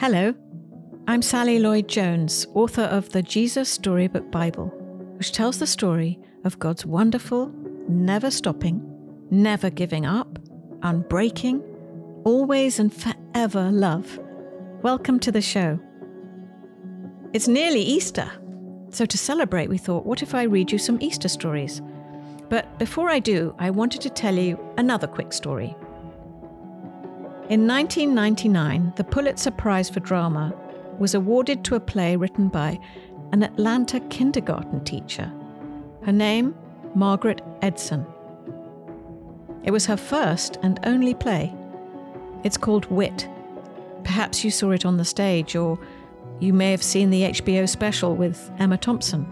Hello, I'm Sally Lloyd Jones, author of the Jesus Storybook Bible, which tells the story of God's wonderful, never stopping, never giving up, unbreaking, always and forever love. Welcome to the show. It's nearly Easter, so to celebrate, we thought, what if I read you some Easter stories? But before I do, I wanted to tell you another quick story. In 1999, the Pulitzer Prize for Drama was awarded to a play written by an Atlanta kindergarten teacher. Her name, Margaret Edson. It was her first and only play. It's called Wit. Perhaps you saw it on the stage, or you may have seen the HBO special with Emma Thompson.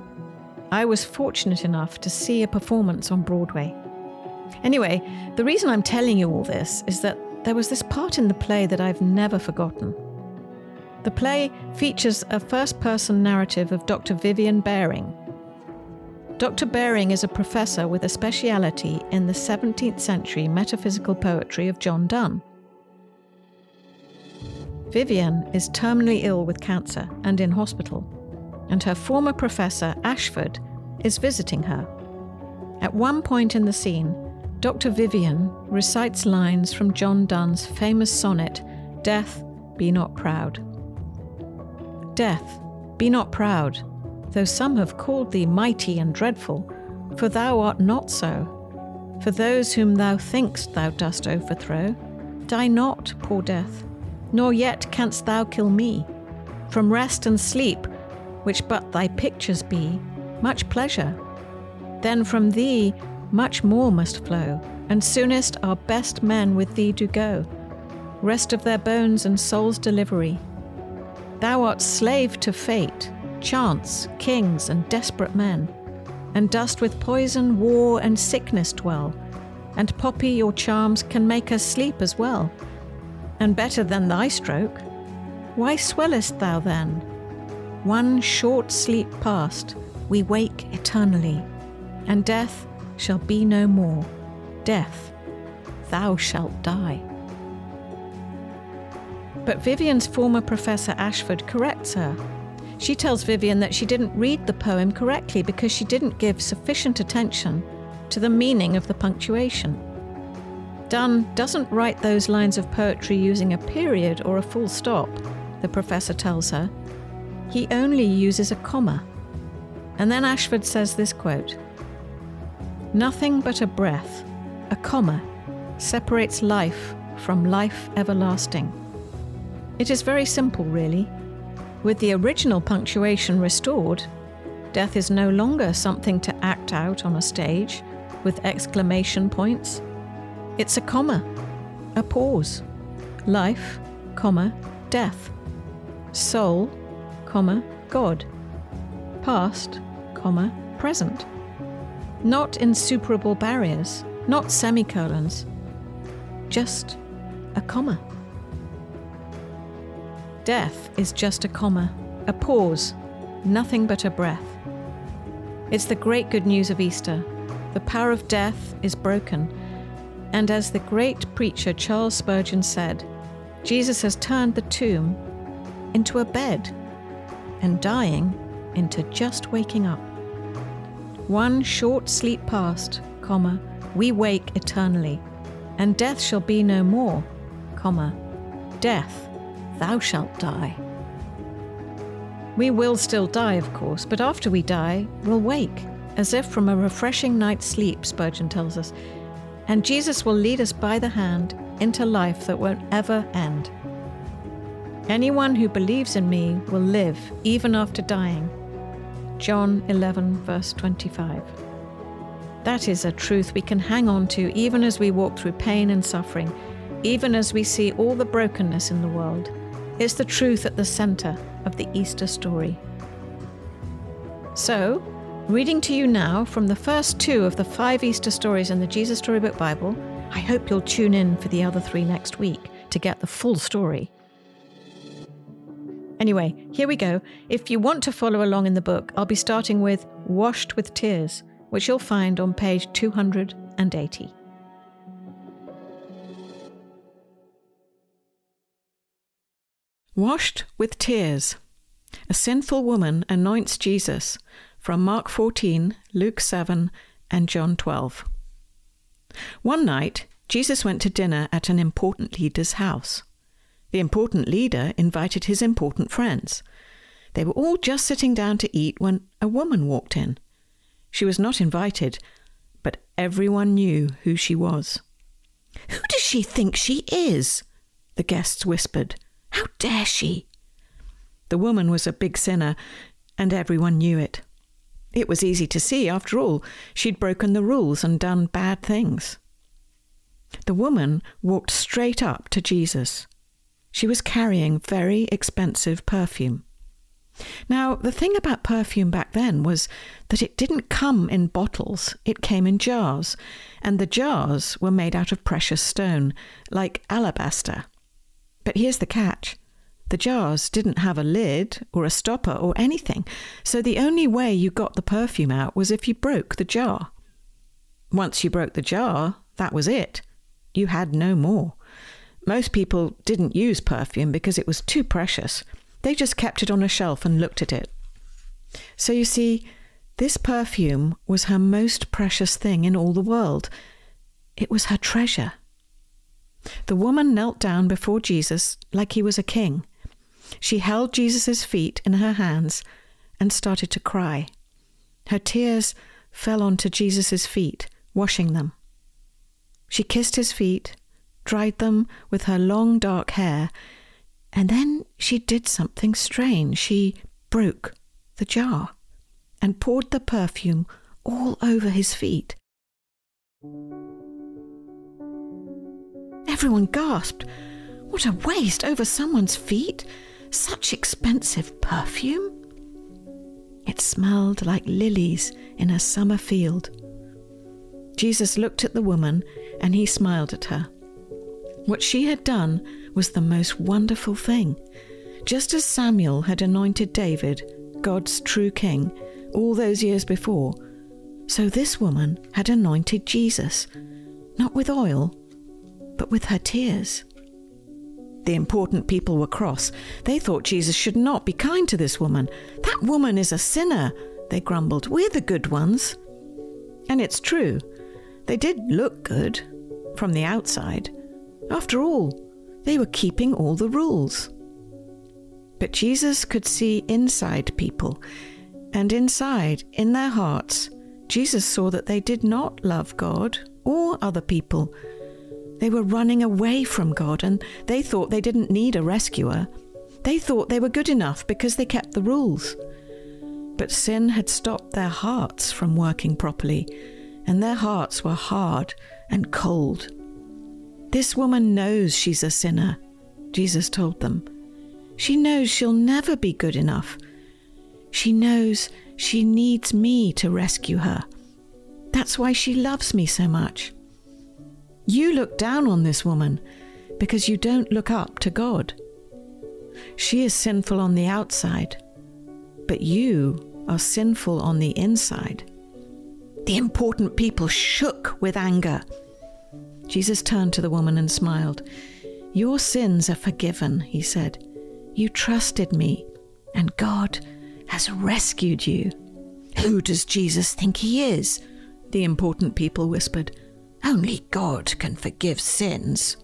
I was fortunate enough to see a performance on Broadway. Anyway, the reason I'm telling you all this is that there was this part in the play that I've never forgotten. The play features a first person narrative of Dr. Vivian Bearing. Dr. Bearing is a professor with a speciality in the 17th century metaphysical poetry of John Donne. Vivian is terminally ill with cancer and in hospital, and her former professor, Ashford, is visiting her. At one point in the scene, Dr. Vivian recites lines from John Donne's famous sonnet, Death, Be Not Proud. Death, be not proud, though some have called thee mighty and dreadful, for thou art not so. For those whom thou think'st thou dost overthrow, die not, poor death, nor yet canst thou kill me. From rest and sleep, which but thy pictures be, much pleasure. Then from thee much more must flow, and soonest our best men with thee do go, rest of their bones and souls' delivery. Thou art slave to fate, chance, kings, and desperate men, and dost with poison, war, and sickness dwell, and poppy your charms can make us sleep as well. And better than thy stroke, why swellest thou then? One short sleep past, we wake eternally, and death shall be no more. Death, thou shalt die. But Vivian's former professor Ashford corrects her. She tells Vivian that she didn't read the poem correctly because she didn't give sufficient attention to the meaning of the punctuation. Donne doesn't write those lines of poetry using a period or a full stop, the professor tells her. He only uses a comma. And then Ashford says this quote Nothing but a breath, a comma, separates life from life everlasting. It is very simple, really. With the original punctuation restored, death is no longer something to act out on a stage with exclamation points. It's a comma, a pause. Life, comma, death. Soul, comma, God. Past, comma, present. Not insuperable barriers, not semicolons, just a comma. Death is just a comma, a pause, nothing but a breath. It's the great good news of Easter. The power of death is broken. And as the great preacher Charles Spurgeon said, Jesus has turned the tomb into a bed and dying into just waking up. One short sleep past, comma, we wake eternally, and death shall be no more, comma, death, thou shalt die. We will still die, of course, but after we die, we'll wake, as if from a refreshing night's sleep, Spurgeon tells us, and Jesus will lead us by the hand into life that won't ever end. Anyone who believes in me will live even after dying, John 11, verse 25. That is a truth we can hang on to even as we walk through pain and suffering, even as we see all the brokenness in the world. It's the truth at the center of the Easter story. So, reading to you now from the first two of the five Easter stories in the Jesus Storybook Bible, I hope you'll tune in for the other three next week to get the full story. Anyway, here we go. If you want to follow along in the book, I'll be starting with Washed with Tears, which you'll find on page 280. Washed with tears. A sinful woman anoints Jesus from Mark 14, Luke 7, and John 12. One night, Jesus went to dinner at an important leader's house. The important leader invited his important friends. They were all just sitting down to eat when a woman walked in. She was not invited, but everyone knew who she was. Who does she think she is? The guests whispered. How dare she? The woman was a big sinner, and everyone knew it. It was easy to see, after all, she'd broken the rules and done bad things. The woman walked straight up to Jesus. She was carrying very expensive perfume. Now, the thing about perfume back then was that it didn't come in bottles, it came in jars, and the jars were made out of precious stone, like alabaster. But here's the catch the jars didn't have a lid or a stopper or anything, so the only way you got the perfume out was if you broke the jar. Once you broke the jar, that was it. You had no more. Most people didn't use perfume because it was too precious. They just kept it on a shelf and looked at it. So you see, this perfume was her most precious thing in all the world. It was her treasure. The woman knelt down before Jesus like he was a king. She held Jesus' feet in her hands and started to cry. Her tears fell onto Jesus' feet, washing them. She kissed his feet, dried them with her long dark hair, and then she did something strange. She broke the jar and poured the perfume all over his feet. Everyone gasped. What a waste over someone's feet! Such expensive perfume! It smelled like lilies in a summer field. Jesus looked at the woman and he smiled at her. What she had done was the most wonderful thing. Just as Samuel had anointed David, God's true king, all those years before, so this woman had anointed Jesus, not with oil, but with her tears. The important people were cross. They thought Jesus should not be kind to this woman. That woman is a sinner, they grumbled. We're the good ones. And it's true. They did look good from the outside. After all, they were keeping all the rules. But Jesus could see inside people, and inside, in their hearts, Jesus saw that they did not love God or other people they were running away from God and they thought they didn't need a rescuer. They thought they were good enough because they kept the rules. But sin had stopped their hearts from working properly, and their hearts were hard and cold. This woman knows she's a sinner, Jesus told them. She knows she'll never be good enough. She knows she needs me to rescue her. That's why she loves me so much. You look down on this woman because you don't look up to God. She is sinful on the outside, but you are sinful on the inside. The important people shook with anger. Jesus turned to the woman and smiled. Your sins are forgiven, he said. You trusted me, and God has rescued you. Who does Jesus think he is? The important people whispered. Only God can forgive sins.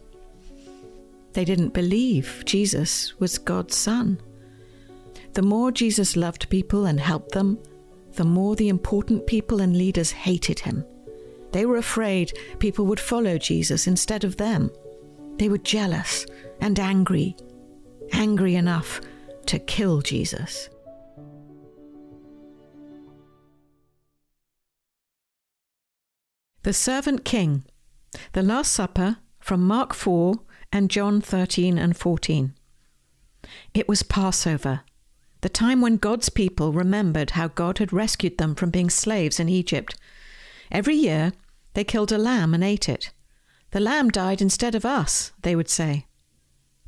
They didn't believe Jesus was God's Son. The more Jesus loved people and helped them, the more the important people and leaders hated him. They were afraid people would follow Jesus instead of them. They were jealous and angry, angry enough to kill Jesus. The Servant King, The Last Supper from Mark 4 and John 13 and 14. It was Passover, the time when God's people remembered how God had rescued them from being slaves in Egypt. Every year, they killed a lamb and ate it. The lamb died instead of us, they would say.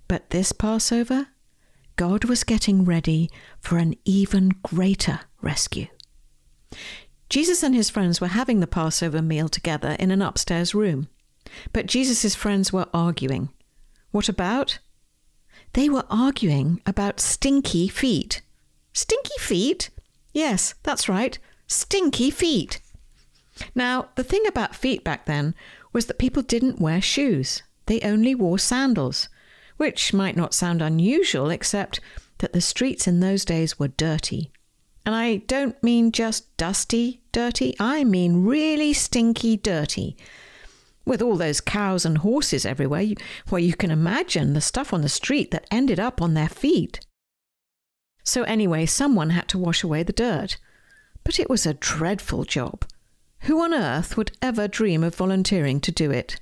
But this Passover, God was getting ready for an even greater rescue. Jesus and his friends were having the Passover meal together in an upstairs room. But Jesus' friends were arguing. What about? They were arguing about stinky feet. Stinky feet? Yes, that's right. Stinky feet. Now, the thing about feet back then was that people didn't wear shoes. They only wore sandals, which might not sound unusual, except that the streets in those days were dirty. And I don't mean just dusty dirty, I mean really stinky dirty. With all those cows and horses everywhere, well, you can imagine the stuff on the street that ended up on their feet. So, anyway, someone had to wash away the dirt. But it was a dreadful job. Who on earth would ever dream of volunteering to do it?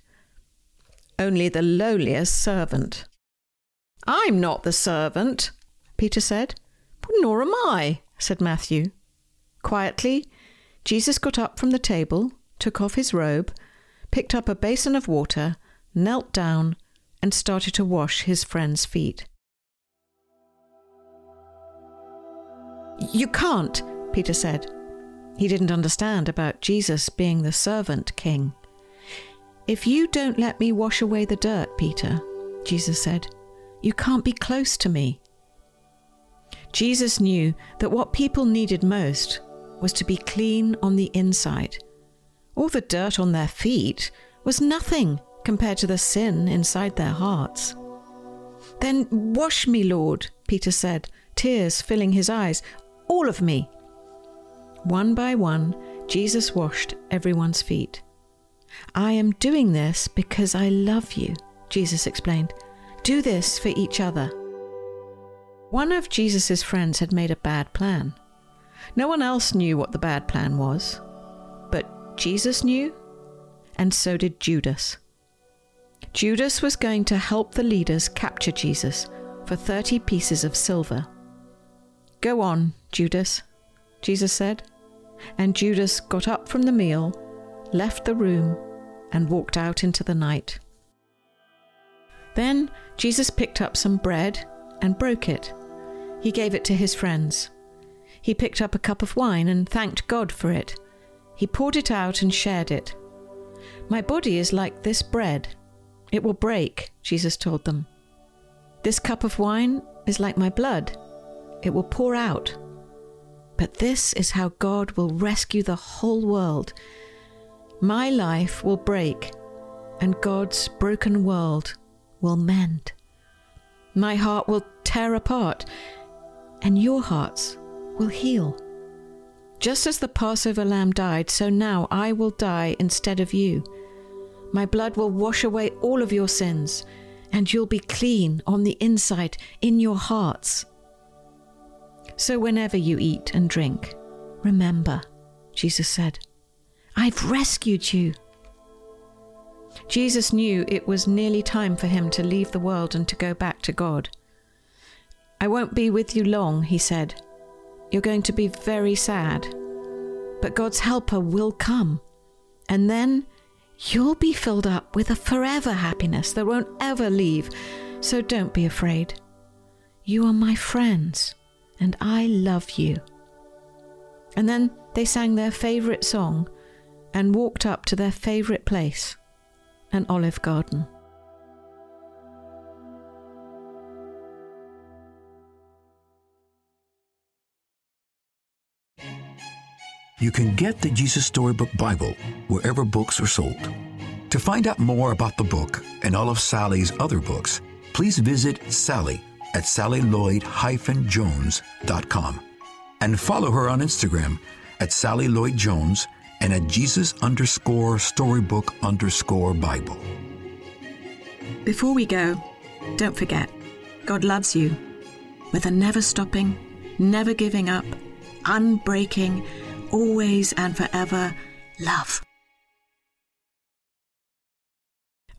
Only the lowliest servant. I'm not the servant, Peter said. Nor am I, said Matthew. Quietly, Jesus got up from the table, took off his robe, picked up a basin of water, knelt down, and started to wash his friend's feet. You can't, Peter said. He didn't understand about Jesus being the servant king. If you don't let me wash away the dirt, Peter, Jesus said, you can't be close to me. Jesus knew that what people needed most was to be clean on the inside. All the dirt on their feet was nothing compared to the sin inside their hearts. Then wash me, Lord, Peter said, tears filling his eyes, all of me. One by one, Jesus washed everyone's feet. I am doing this because I love you, Jesus explained. Do this for each other. One of Jesus' friends had made a bad plan. No one else knew what the bad plan was, but Jesus knew, and so did Judas. Judas was going to help the leaders capture Jesus for 30 pieces of silver. Go on, Judas, Jesus said. And Judas got up from the meal, left the room, and walked out into the night. Then Jesus picked up some bread and broke it he gave it to his friends. He picked up a cup of wine and thanked God for it. He poured it out and shared it. My body is like this bread. It will break, Jesus told them. This cup of wine is like my blood. It will pour out. But this is how God will rescue the whole world. My life will break, and God's broken world will mend. My heart will tear apart, and your hearts will heal. Just as the Passover lamb died, so now I will die instead of you. My blood will wash away all of your sins, and you'll be clean on the inside in your hearts. So whenever you eat and drink, remember, Jesus said, I've rescued you. Jesus knew it was nearly time for him to leave the world and to go back to God. I won't be with you long, he said. You're going to be very sad. But God's helper will come. And then you'll be filled up with a forever happiness that won't ever leave. So don't be afraid. You are my friends, and I love you. And then they sang their favourite song and walked up to their favourite place, an olive garden. You can get the Jesus Storybook Bible wherever books are sold. To find out more about the book and all of Sally's other books, please visit Sally at sallylloyd-jones.com and follow her on Instagram at Sally Lloyd Jones and at Jesus underscore storybook underscore Bible. Before we go, don't forget, God loves you with a never stopping, never giving up, unbreaking, always and forever love.